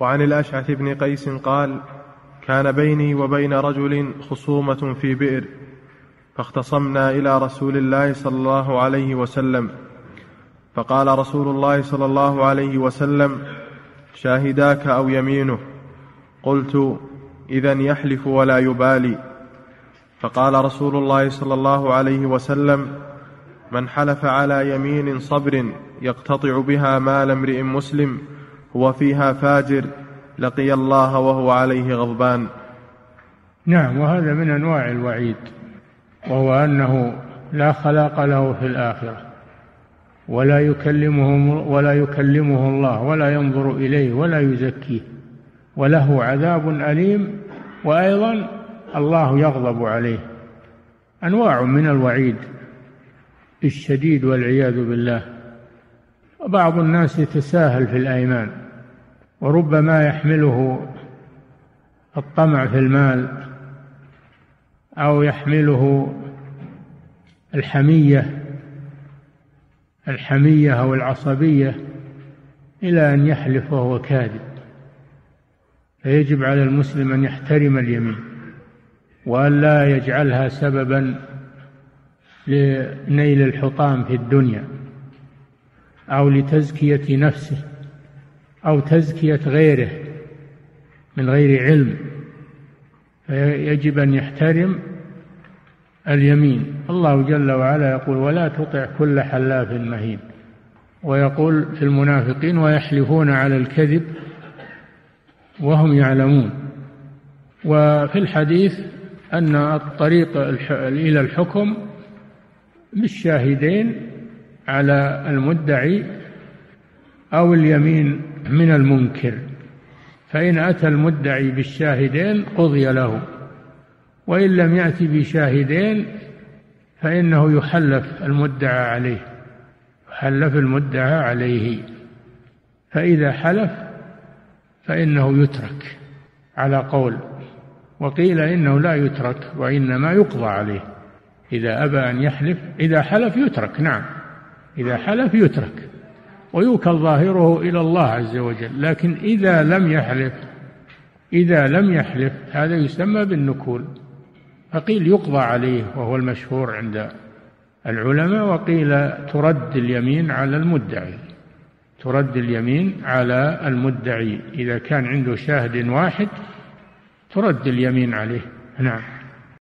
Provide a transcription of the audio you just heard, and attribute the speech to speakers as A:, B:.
A: وعن الأشعث بن قيس قال كان بيني وبين رجل خصومة في بئر فاختصمنا إلى رسول الله صلى الله عليه وسلم. فقال رسول الله صلى الله عليه وسلم شاهداك أو يمينه؟ قلت اذا يحلف ولا يبالي. فقال رسول الله صلى الله عليه وسلم من حلف على يمين صبر يقتطع بها مال امرئ مسلم هو فيها فاجر لقي الله وهو عليه غضبان.
B: نعم وهذا من أنواع الوعيد وهو أنه لا خلاق له في الآخرة ولا يكلمه ولا يكلمه الله ولا ينظر إليه ولا يزكيه وله عذاب أليم وأيضا الله يغضب عليه. أنواع من الوعيد الشديد والعياذ بالله. وبعض الناس يتساهل في الأيمان وربما يحمله الطمع في المال أو يحمله الحمية الحمية أو العصبية إلى أن يحلف وهو كاذب. فيجب على المسلم أن يحترم اليمين وأن لا يجعلها سببا لنيل الحطام في الدنيا. أو لتزكية نفسه أو تزكية غيره من غير علم فيجب أن يحترم اليمين. الله جل وعلا يقول ولا تطع كل حلاف مهين ويقول في المنافقين ويحلفون على الكذب وهم يعلمون وفي الحديث أن الطريق إلى الحكم بالشاهدين على المدعي أو اليمين من المنكر فإن أتى المدعي بالشاهدين قضي له وإن لم يأتي بشاهدين فإنه يحلف المدعى عليه يحلف المدعى عليه فإذا حلف فإنه يترك على قول وقيل إنه لا يترك وإنما يقضى عليه إذا أبى أن يحلف إذا حلف يترك نعم. إذا حلف يترك ويوكل ظاهره إلى الله عز وجل لكن إذا لم يحلف إذا لم يحلف هذا يسمى بالنكول. فقيل يقضى عليه وهو المشهور عند العلماء وقيل ترد اليمين على المدعي. ترد اليمين على المدعي. إذا كان عنده شاهد واحد ترد اليمين عليه. نعم.